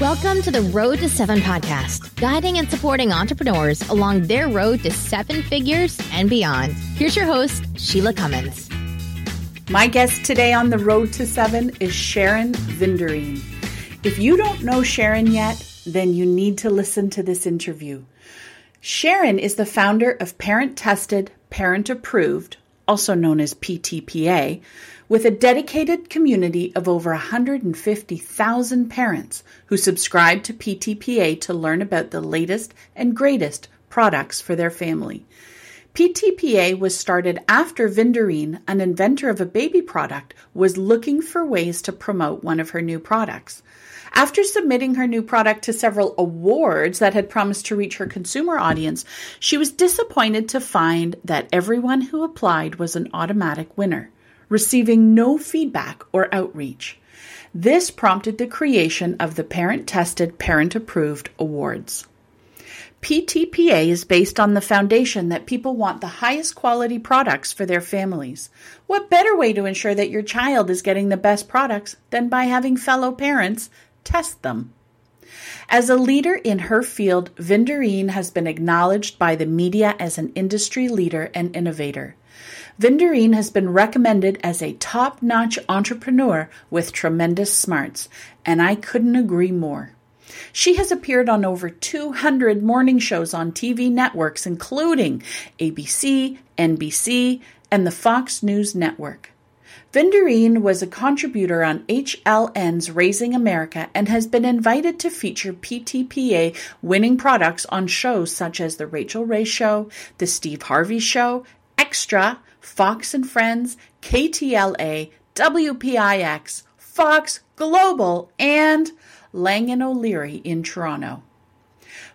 Welcome to the Road to Seven podcast, guiding and supporting entrepreneurs along their road to seven figures and beyond. Here's your host, Sheila Cummins. My guest today on the Road to Seven is Sharon Vinderine. If you don't know Sharon yet, then you need to listen to this interview. Sharon is the founder of Parent Tested, Parent Approved, also known as PTPA, with a dedicated community of over 150,000 parents who subscribe to PTPA to learn about the latest and greatest products for their family. PTPA was started after Vinderine, an inventor of a baby product, was looking for ways to promote one of her new products. After submitting her new product to several awards that had promised to reach her consumer audience, she was disappointed to find that everyone who applied was an automatic winner receiving no feedback or outreach. This prompted the creation of the Parent Tested, Parent Approved Awards. PTPA is based on the foundation that people want the highest quality products for their families. What better way to ensure that your child is getting the best products than by having fellow parents test them? As a leader in her field, Vinderine has been acknowledged by the media as an industry leader and innovator. Vinderine has been recommended as a top notch entrepreneur with tremendous smarts, and I couldn't agree more. She has appeared on over 200 morning shows on TV networks, including ABC, NBC, and the Fox News Network. Vinderine was a contributor on HLN's Raising America and has been invited to feature PTPA winning products on shows such as The Rachael Ray Show, The Steve Harvey Show, Extra, Fox and Friends, KTLA, WPIX, Fox, Global, and Lang and O'Leary in Toronto.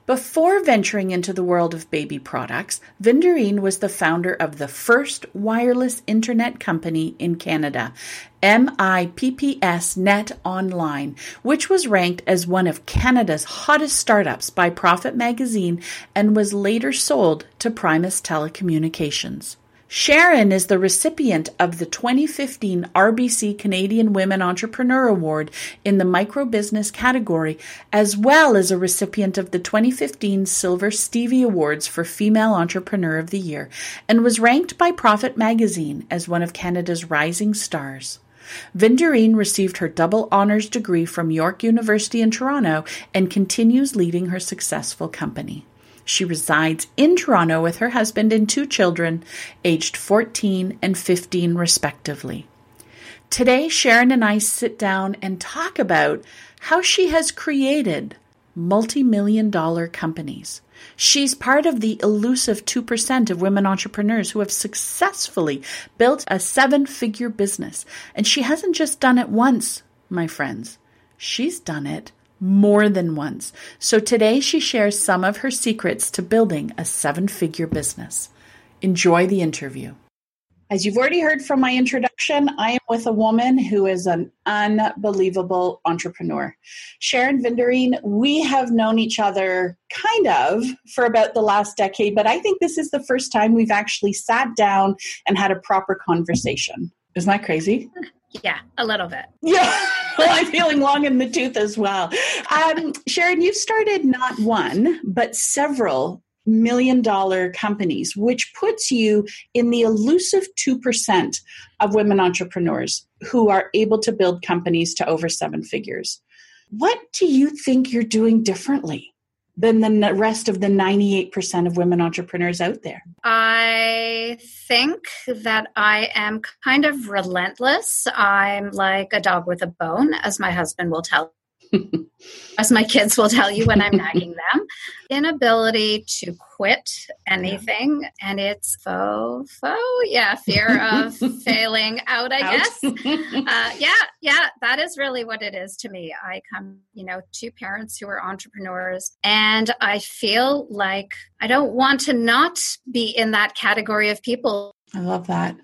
Before venturing into the world of baby products, Vinderine was the founder of the first wireless internet company in Canada, MIPPS Net Online, which was ranked as one of Canada's hottest startups by Profit magazine and was later sold to Primus Telecommunications. Sharon is the recipient of the 2015 RBC Canadian Women Entrepreneur Award in the microbusiness category, as well as a recipient of the 2015 Silver Stevie Awards for Female Entrepreneur of the Year, and was ranked by Profit magazine as one of Canada's rising stars. Vinderine received her double honors degree from York University in Toronto and continues leading her successful company. She resides in Toronto with her husband and two children, aged 14 and 15, respectively. Today, Sharon and I sit down and talk about how she has created multi million dollar companies. She's part of the elusive 2% of women entrepreneurs who have successfully built a seven figure business. And she hasn't just done it once, my friends. She's done it more than once. So today she shares some of her secrets to building a seven figure business. Enjoy the interview. As you've already heard from my introduction, I am with a woman who is an unbelievable entrepreneur. Sharon Vinderine, we have known each other kind of for about the last decade, but I think this is the first time we've actually sat down and had a proper conversation. Isn't that crazy? Yeah, a little bit. Yeah, well, I'm feeling long in the tooth as well. Um, Sharon, you've started not one, but several million dollar companies, which puts you in the elusive 2% of women entrepreneurs who are able to build companies to over seven figures. What do you think you're doing differently? Than the rest of the 98% of women entrepreneurs out there? I think that I am kind of relentless. I'm like a dog with a bone, as my husband will tell as my kids will tell you when I'm nagging them, inability to quit anything. And it's faux, faux, yeah, fear of failing out, I out. guess. Uh, yeah, yeah, that is really what it is to me. I come, you know, two parents who are entrepreneurs, and I feel like I don't want to not be in that category of people I love that.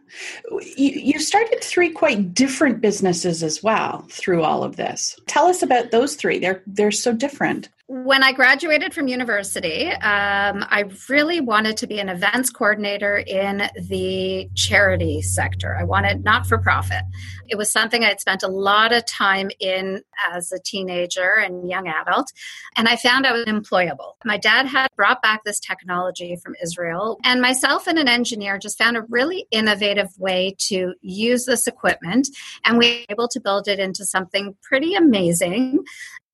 You, you started three quite different businesses as well through all of this. Tell us about those three. They're they're so different. When I graduated from university, um, I really wanted to be an events coordinator in the charity sector. I wanted not for profit. It was something I'd spent a lot of time in as a teenager and young adult, and I found I was employable. My dad had brought back this technology from Israel, and myself and an engineer just found a really innovative way to use this equipment, and we were able to build it into something pretty amazing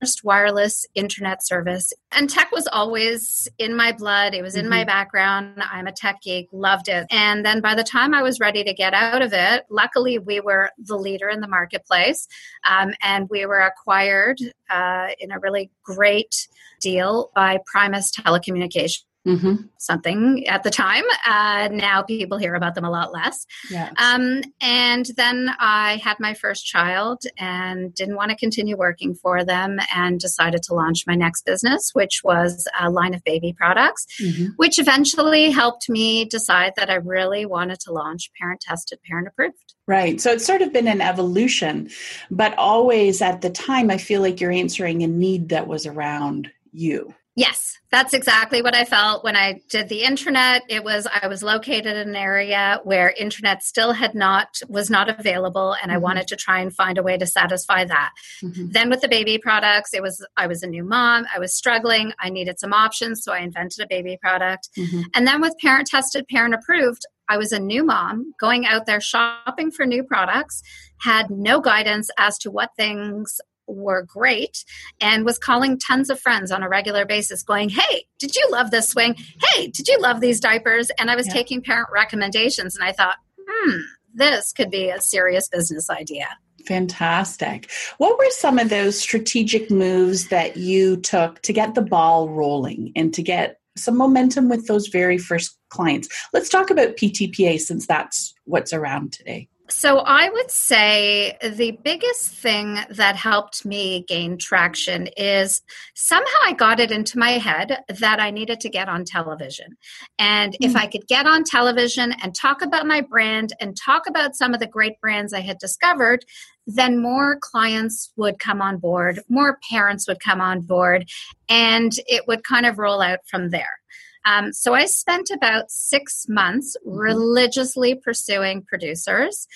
first wireless internet service. And tech was always in my blood, it was in mm-hmm. my background. I'm a tech geek, loved it. And then by the time I was ready to get out of it, luckily we were the leader in the marketplace um, and we were acquired uh, in a really great deal by Primus Telecommunications mm-hmm. something at the time. Uh, now people hear about them a lot less. Yes. Um, and then I had my first child and didn't want to continue working for them and decided to launch my next business, which was a line of baby products, mm-hmm. which eventually helped me decide that I really wanted to launch parent tested, parent approved. Right. So it's sort of been an evolution, but always at the time, I feel like you're answering a need that was around you. Yes, that's exactly what I felt when I did the internet. It was I was located in an area where internet still had not was not available and mm-hmm. I wanted to try and find a way to satisfy that. Mm-hmm. Then with the baby products, it was I was a new mom, I was struggling, I needed some options, so I invented a baby product. Mm-hmm. And then with parent tested, parent approved, I was a new mom going out there shopping for new products, had no guidance as to what things were great and was calling tons of friends on a regular basis going hey did you love this swing hey did you love these diapers and i was yeah. taking parent recommendations and i thought hmm this could be a serious business idea Fantastic. What were some of those strategic moves that you took to get the ball rolling and to get some momentum with those very first clients? Let's talk about PTPA since that's what's around today. So, I would say the biggest thing that helped me gain traction is somehow I got it into my head that I needed to get on television. And mm-hmm. if hmm. I could get on television and talk about my brand and talk about some of the great brands I had discovered, then more clients would come on board, more parents would come on board, and it would kind of roll out from there. Um, so I spent about six months mm-hmm. religiously pursuing producers.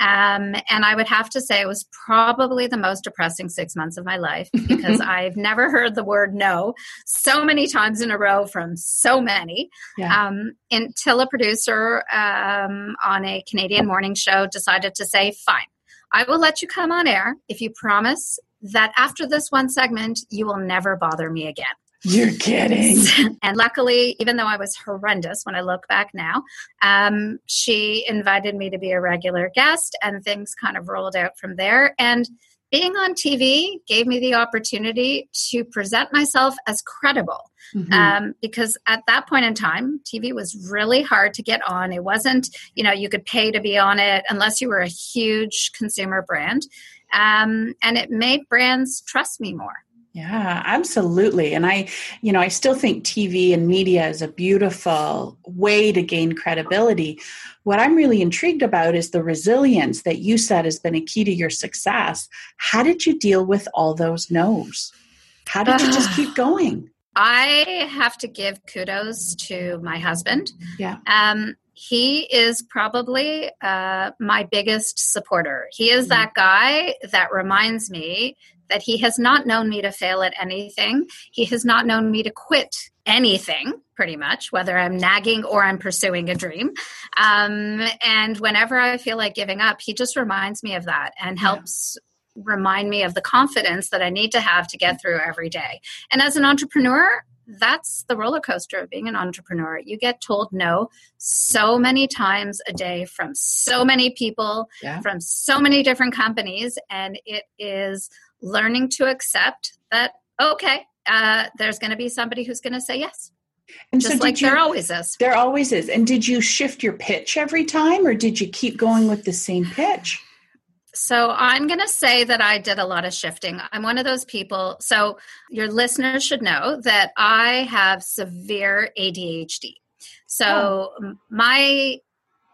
Um, and I would have to say it was probably the most depressing six months of my life because I've never heard the word no so many times in a row from so many. Yeah. Um, until a producer um, on a Canadian morning show decided to say, fine, I will let you come on air if you promise that after this one segment, you will never bother me again. You're kidding. and luckily, even though I was horrendous when I look back now, um, she invited me to be a regular guest, and things kind of rolled out from there. And being on TV gave me the opportunity to present myself as credible. Mm-hmm. Um, because at that point in time, TV was really hard to get on. It wasn't, you know, you could pay to be on it unless you were a huge consumer brand. Um, and it made brands trust me more. Yeah, absolutely. And I, you know, I still think TV and media is a beautiful way to gain credibility. What I'm really intrigued about is the resilience that you said has been a key to your success. How did you deal with all those no's? How did you just keep going? I have to give kudos to my husband. Yeah. Um, he is probably uh, my biggest supporter. He is mm-hmm. that guy that reminds me that he has not known me to fail at anything. He has not known me to quit anything, pretty much, whether I'm nagging or I'm pursuing a dream. Um, and whenever I feel like giving up, he just reminds me of that and helps. Yeah. Remind me of the confidence that I need to have to get through every day. And as an entrepreneur, that's the roller coaster of being an entrepreneur. You get told no so many times a day from so many people, yeah. from so many different companies, and it is learning to accept that okay uh, there's going to be somebody who's going to say yes and just so like you, there always is there always is and did you shift your pitch every time or did you keep going with the same pitch so I'm going to say that I did a lot of shifting. I'm one of those people. So your listeners should know that I have severe ADHD. So oh. my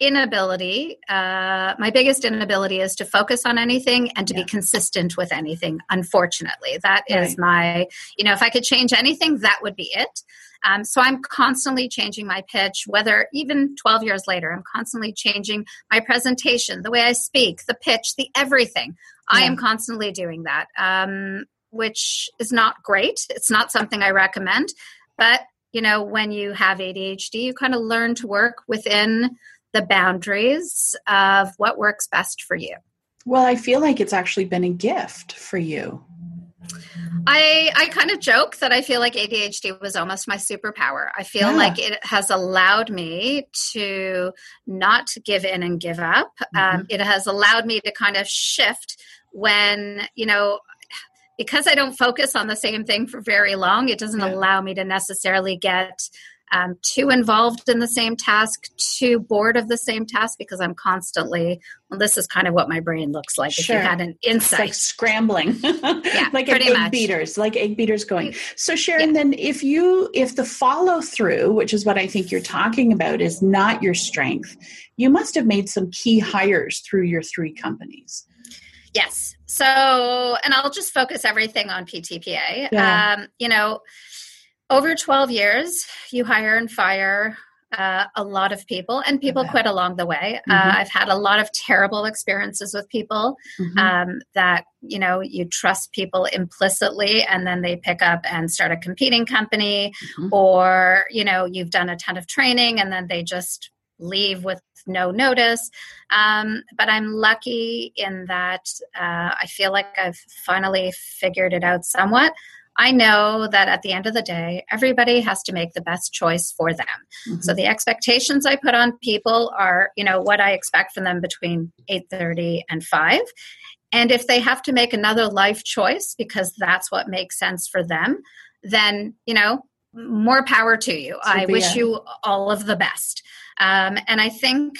inability, uh, my biggest inability is to focus on anything and to Yeah. be consistent with anything, unfortunately. that is Right. my, you know, if I could change anything, that would be it. Um, so I'm constantly changing my pitch, whether even 12 years later, I'm constantly changing my presentation, the way I speak, the pitch, the everything. I am constantly doing that, um, which is not great. It's not something I recommend. But, you know, when you have ADHD, you kind of learn to work within the boundaries of what works best for you. Well, I feel like it's actually been a gift for you. I I kind of joke that I feel like ADHD was almost my superpower. I feel Yeah. like it has allowed me to not give in and give up. Um, it has allowed me to kind of shift when you know because I don't focus on the same thing for very long. It doesn't Yeah. allow me to necessarily get um, too involved in the same task, too bored of the same task because I'm constantly. Well, this is kind of what my brain looks like. If you had an It's insight, like scrambling. like pretty egg much. beaters, like egg beaters going. Mm, So Sharon, then if you if the follow through, which is what I think you're talking about, is not your strength, you must have made some key hires through your three companies. Yes. So, and I'll just focus everything on PTPA. Yeah. Um, you know, over 12 years, you hire and fire uh, a lot of people, and people quit along the way. Mhm. Uh, I've had a lot of terrible experiences with people Mhm. um, that, you know, you trust people implicitly, and then they pick up and start a competing company, Mhm. or, you know, you've done a ton of training and then they just leave with no notice. Um, but I'm lucky in that uh, I feel like I've finally figured it out somewhat. I know that at the end of the day, everybody has to make the best choice for them. Mhm. So the expectations I put on people are, you know, what I expect from them between 8:30 and 5. And if they have to make another life choice because that's what makes sense for them, then, you know, more power to you. I wish you all of the best. Um, and I think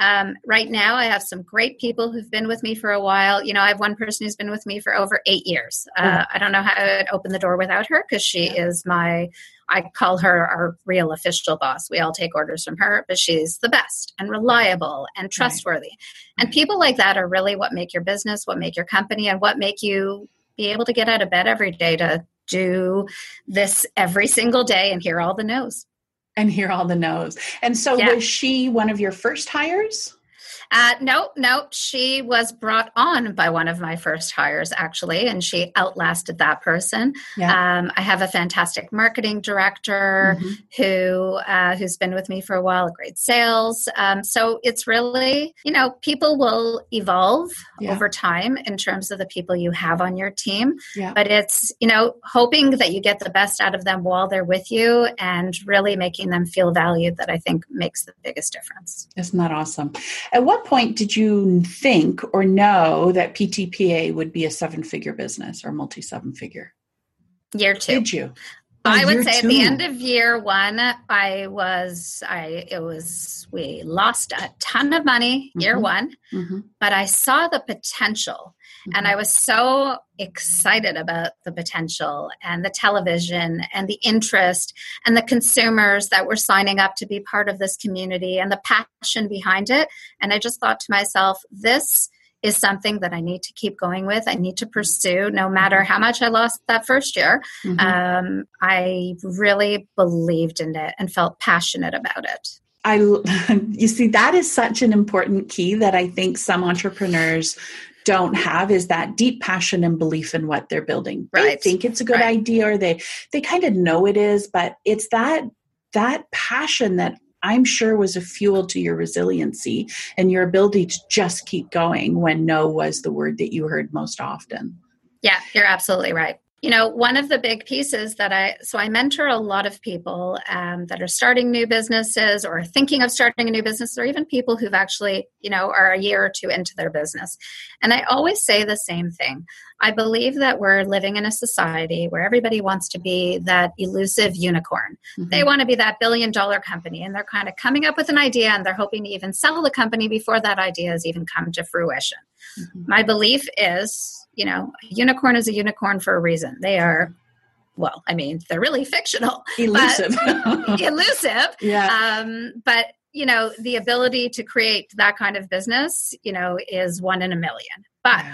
um, right now I have some great people who've been with me for a while. You know, I have one person who's been with me for over eight years. Uh, I don't know how I'd open the door without her because she is my, I call her our real official boss. We all take orders from her, but she's the best and reliable and trustworthy. And Right. people like that are really what make your business, what make your company, and what make you be able to get out of bed every day to do this every single day and hear all the no's. And hear all the no's. And so Yeah. was she one of your first hires? Uh, no, no, she was brought on by one of my first hires, actually, and she outlasted that person. Yeah. Um, I have a fantastic marketing director Mhm. who uh, who's been with me for a while, great sales. Um, so it's really, you know, people will evolve Yeah. over time in terms of the people you have on your team. Yeah. But it's, you know, hoping that you get the best out of them while they're with you and really making them feel valued that I think makes the biggest difference. Isn't that awesome? At what point did you think or know that PTPA would be a seven figure business or multi seven figure? Year two. Did you? I Oh, would say at the end of year one, I was, I, it was, we lost a ton of money year Mhm. one, Mhm. but I saw the potential and I was so excited about the potential and the television and the interest and the consumers that were signing up to be part of this community and the passion behind it. And I just thought to myself, this is something that I need to keep going with. I need to pursue no matter how much I lost that first year. Mhm. Um, I really believed in it and felt passionate about it. I you see that is such an important key that I think some entrepreneurs don't have is that deep passion and belief in what they're building. They Right. think it's a good Right. idea or they they kind of know it is, but it's that that passion that I'm sure was a fuel to your resiliency and your ability to just keep going when no was the word that you heard most often. Yeah, you're absolutely right. You know, one of the big pieces that I, so I mentor a lot of people um, that are starting new businesses or thinking of starting a new business, or even people who've actually, you know, are a year or two into their business. And I always say the same thing. I believe that we're living in a society where everybody wants to be that elusive unicorn. They want to be that billion dollar company, and they're kind of coming up with an idea and they're hoping to even sell the company before that idea has even come to fruition. Mhm. My belief is, you know, a unicorn is a unicorn for a reason. They are, well, I mean, they're really fictional, Elusive. elusive. yeah. Um, but you know, the ability to create that kind of business, you know, is one in a million. But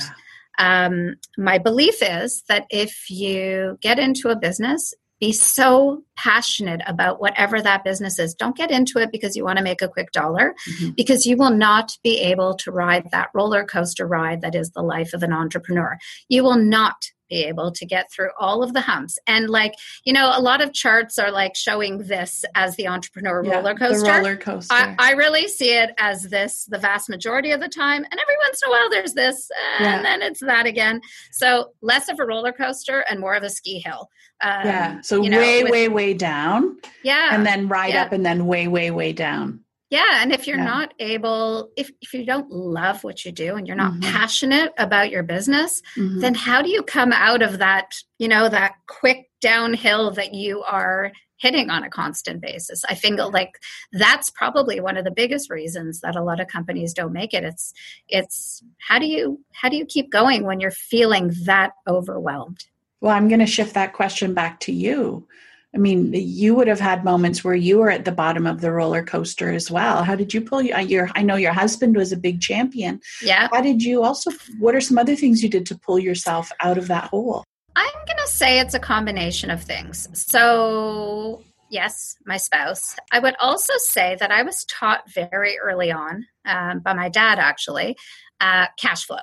yeah. um, my belief is that if you get into a business be so passionate about whatever that business is. Don't get into it because you want to make a quick dollar, mm-hmm. because you will not be able to ride that roller coaster ride that is the life of an entrepreneur. You will not be able to get through all of the humps. And like, you know, a lot of charts are like showing this as the entrepreneur yeah, roller coaster. The roller coaster. I, I, really see it as this the vast majority of the time. And every once in a while there's this and yeah. then it's that again. So less of a roller coaster and more of a ski hill. Um, yeah. So you know, way, with, way, way down. Yeah. And then ride yeah. up and then way, way, way down. Yeah. And if you're yeah. not able, if, if you don't love what you do and you're not mm-hmm. passionate about your business, mm-hmm. then how do you come out of that, you know, that quick downhill that you are hitting on a constant basis? I think like that's probably one of the biggest reasons that a lot of companies don't make it. It's, it's how do you, how do you keep going when you're feeling that overwhelmed? Well, I'm going to shift that question back to you. I mean, you would have had moments where you were at the bottom of the roller coaster as well. How did you pull uh, your? I know your husband was a big champion. Yeah. How did you also? What are some other things you did to pull yourself out of that hole? I'm going to say it's a combination of things. So, yes, my spouse. I would also say that I was taught very early on um, by my dad, actually, uh, cash flow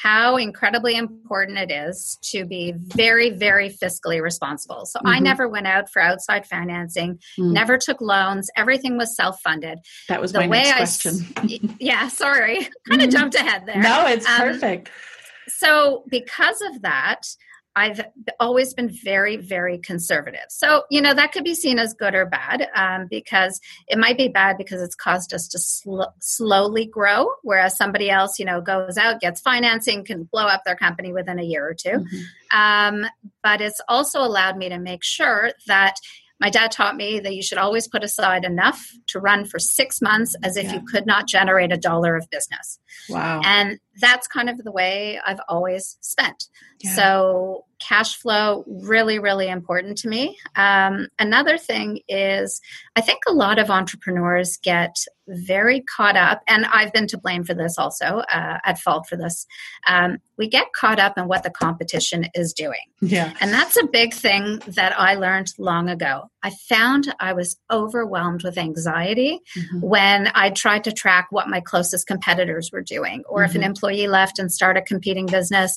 how incredibly important it is to be very, very fiscally responsible. So mm-hmm. I never went out for outside financing, mm. never took loans. Everything was self funded. That was the my way next question. I, yeah, sorry, kind of mm. jumped ahead there. No, it's um, perfect. So because of that, I've always been very, very conservative. So, you know, that could be seen as good or bad um, because it might be bad because it's caused us to sl- slowly grow, whereas somebody else, you know, goes out, gets financing, can blow up their company within a year or 2 mm-hmm. um, but it's also allowed me to make sure that my dad taught me that you should always put aside enough to run for six months as if yeah. you could not generate a dollar of business. Wow. And that's kind of the way I've always spent. Yeah. So cash flow really really important to me um, another thing is i think a lot of entrepreneurs get very caught up and i've been to blame for this also uh, at fault for this um, we get caught up in what the competition is doing yeah and that's a big thing that i learned long ago i found i was overwhelmed with anxiety mm-hmm. when i tried to track what my closest competitors were doing or mm-hmm. if an mm-hmm. Employee left and started a competing business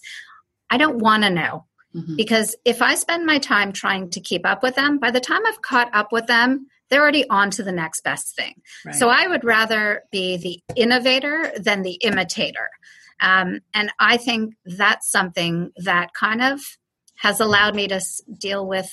I don't want to know Mm-hmm. Because if I spend my time trying to keep up with them, by the time I've caught up with them, they're already on to the next best thing. Right. So I would rather be the innovator than the imitator. Um, and I think that's something that kind of has allowed me to deal with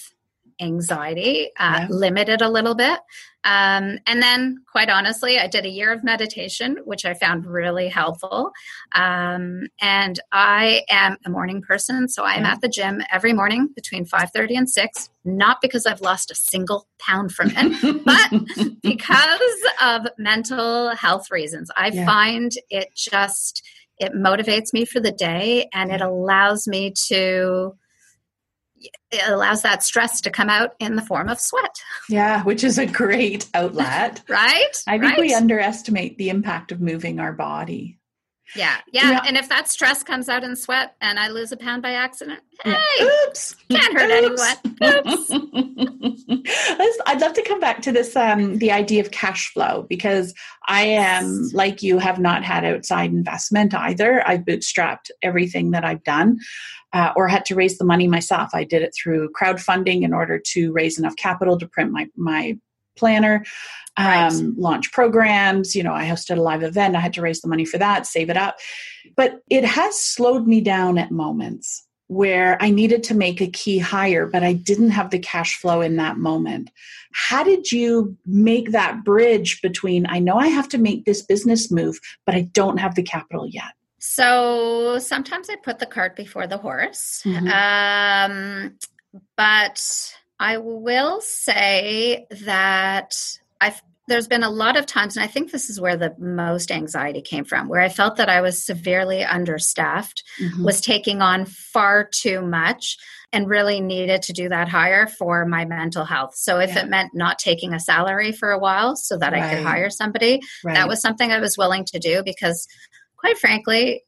anxiety, uh, yeah. limited a little bit. Um, and then, quite honestly, I did a year of meditation, which I found really helpful. Um, and I am a morning person, so I am yeah. at the gym every morning between five thirty and six. Not because I've lost a single pound from it, but because of mental health reasons. I yeah. find it just it motivates me for the day, and it allows me to it allows that stress to come out in the form of sweat. Yeah, which is a great outlet. right? I think right. we underestimate the impact of moving our body. Yeah, yeah, yeah, And if that stress comes out in sweat and I lose a pound by accident, hey, oops, can't hurt oops. anyone. Oops. I'd love to come back to this, um, the idea of cash flow, because I am like you, have not had outside investment either. I've bootstrapped everything that I've done uh, or had to raise the money myself. I did it through crowdfunding in order to raise enough capital to print my, my planner, um, right. launch programs. You know, I hosted a live event. I had to raise the money for that, save it up. But it has slowed me down at moments where I needed to make a key hire, but I didn't have the cash flow in that moment. How did you make that bridge between I know I have to make this business move, but I don't have the capital yet? So sometimes I put the cart before the horse. Mm-hmm. Um, but I will say that I've there's been a lot of times, and I think this is where the most anxiety came from, where I felt that I was severely understaffed, mm-hmm. was taking on far too much, and really needed to do that hire for my mental health. So if yeah. it meant not taking a salary for a while so that right. I could hire somebody, right. that was something I was willing to do because, quite frankly,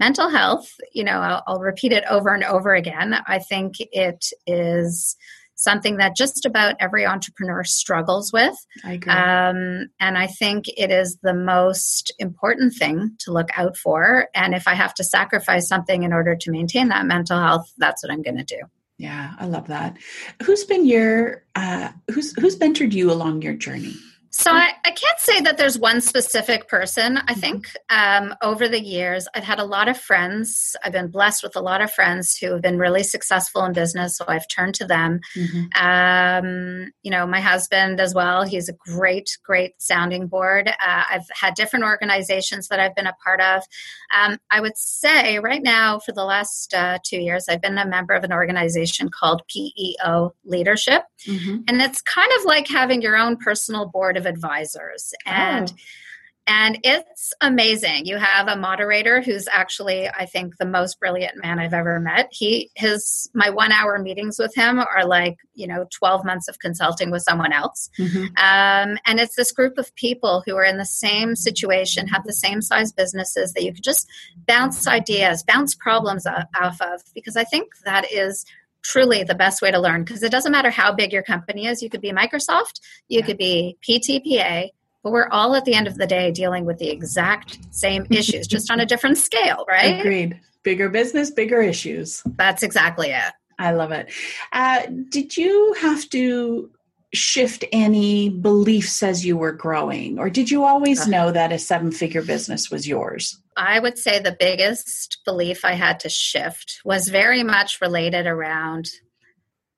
mental health, you know, I'll, I'll repeat it over and over again. I think it is something that just about every entrepreneur struggles with. I agree. Um, and I think it is the most important thing to look out for. And if I have to sacrifice something in order to maintain that mental health, that's what I'm going to do. Yeah, I love that. Who's been your uh, who's who's mentored you along your journey? So I, I, can't say that there's one specific person. I mm-hmm. think um, over the years, I've had a lot of friends. I've been blessed with a lot of friends who have been really successful in business. So I've turned to them. Mm-hmm. Um, you know, my husband as well. He's a great, great sounding board. Uh, I've had different organizations that I've been a part of. Um, I would say right now, for the last uh, two years, I've been a member of an organization called PEO Leadership. Mm-hmm. And it's kind of like having your own personal board of advisors and oh. and it's amazing you have a moderator who's actually i think the most brilliant man i've ever met he his my one hour meetings with him are like you know 12 months of consulting with someone else mm-hmm. um, and it's this group of people who are in the same situation have the same size businesses that you can just bounce ideas bounce problems off of because i think that is truly the best way to learn because it doesn't matter how big your company is. You could be Microsoft, you yeah. could be PTPA, but we're all at the end of the day dealing with the exact same issues, just on a different scale, right? Agreed. Bigger business, bigger issues. That's exactly it. I love it. Uh, did you have to shift any beliefs as you were growing, or did you always uh-huh. know that a seven figure business was yours? I would say the biggest belief I had to shift was very much related around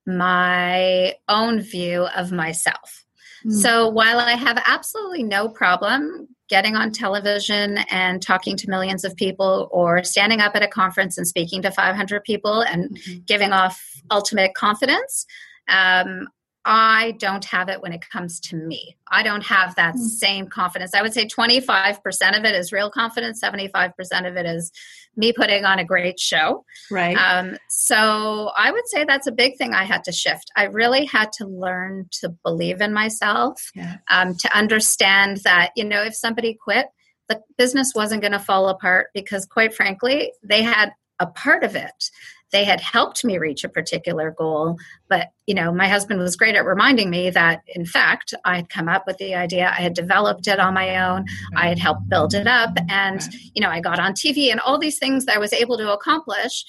my own view of myself. Mm. So while I have absolutely no problem getting on television and talking to millions of people or standing up at a conference and speaking to 500 people and mm-hmm. giving off ultimate confidence, um, I don't have it when it comes to me. I don't have that mm-hmm. same confidence. I would say 25% of it is real confidence, 75% of it is me putting on a great show. Right. Um, so I would say that's a big thing I had to shift. I really had to learn to believe in myself, yeah. um, to understand that, you know, if somebody quit, the business wasn't going to fall apart because, quite frankly, they had a part of it they had helped me reach a particular goal but you know my husband was great at reminding me that in fact i had come up with the idea i had developed it on my own i had helped build it up and you know i got on tv and all these things that i was able to accomplish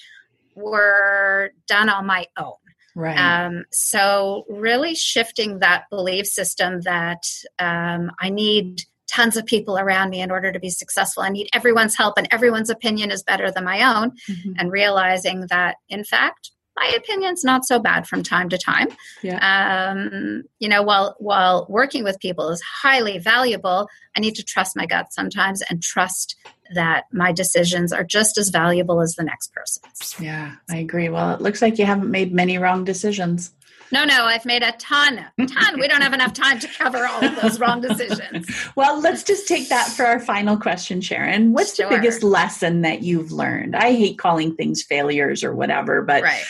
were done on my own Right. Um, so, really shifting that belief system that um, I need tons of people around me in order to be successful. I need everyone's help, and everyone's opinion is better than my own. Mm-hmm. And realizing that, in fact, my opinion's not so bad from time to time. Yeah. Um, you know, while while working with people is highly valuable, I need to trust my gut sometimes and trust that my decisions are just as valuable as the next person's. Yeah, I agree. Well, it looks like you haven't made many wrong decisions. No, no, I've made a ton, a ton. we don't have enough time to cover all of those wrong decisions. well, let's just take that for our final question, Sharon. What's sure. the biggest lesson that you've learned? I hate calling things failures or whatever, but right.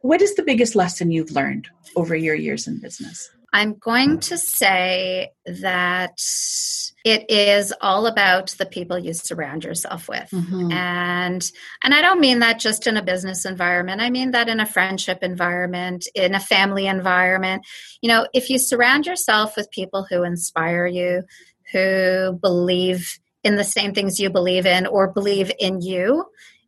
what is the biggest lesson you've learned over your years in business? I'm going to say that it is all about the people you surround yourself with. Mm-hmm. And and I don't mean that just in a business environment. I mean that in a friendship environment, in a family environment. You know, if you surround yourself with people who inspire you, who believe in the same things you believe in or believe in you,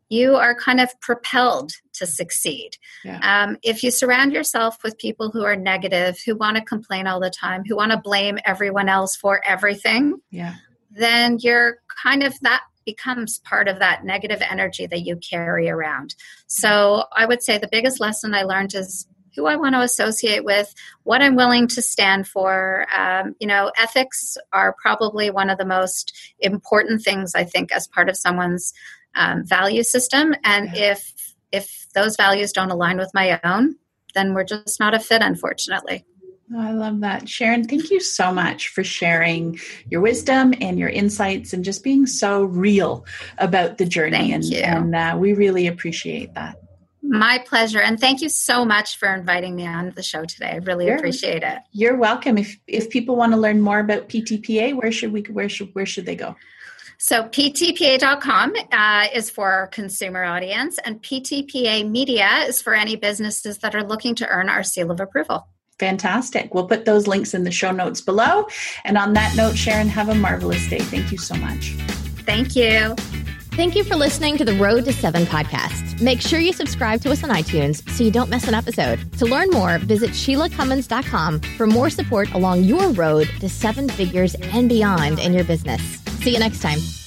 you are kind of propelled to succeed. Yeah. Um, if you surround yourself with people who are negative, who want to complain all the time, who want to blame everyone else for everything, yeah. then you're kind of that becomes part of that negative energy that you carry around. So I would say the biggest lesson I learned is who I want to associate with, what I'm willing to stand for. Um, you know, ethics are probably one of the most important things I think as part of someone's um, value system and yeah. if if those values don't align with my own then we're just not a fit unfortunately Oh, I love that. Sharon, thank you so much for sharing your wisdom and your insights and just being so real about the journey. Thank and you. and uh, we really appreciate that. My pleasure. And thank you so much for inviting me on the show today. I really You're- appreciate it. You're welcome. If if people want to learn more about PTPA, where should we where should where should they go? So, ptpa.com uh, is for our consumer audience, and PTPA Media is for any businesses that are looking to earn our seal of approval. Fantastic. We'll put those links in the show notes below. And on that note, Sharon, have a marvelous day. Thank you so much. Thank you. Thank you for listening to the Road to Seven podcast. Make sure you subscribe to us on iTunes so you don't miss an episode. To learn more, visit SheilaCummins.com for more support along your road to seven figures and beyond in your business. See you next time.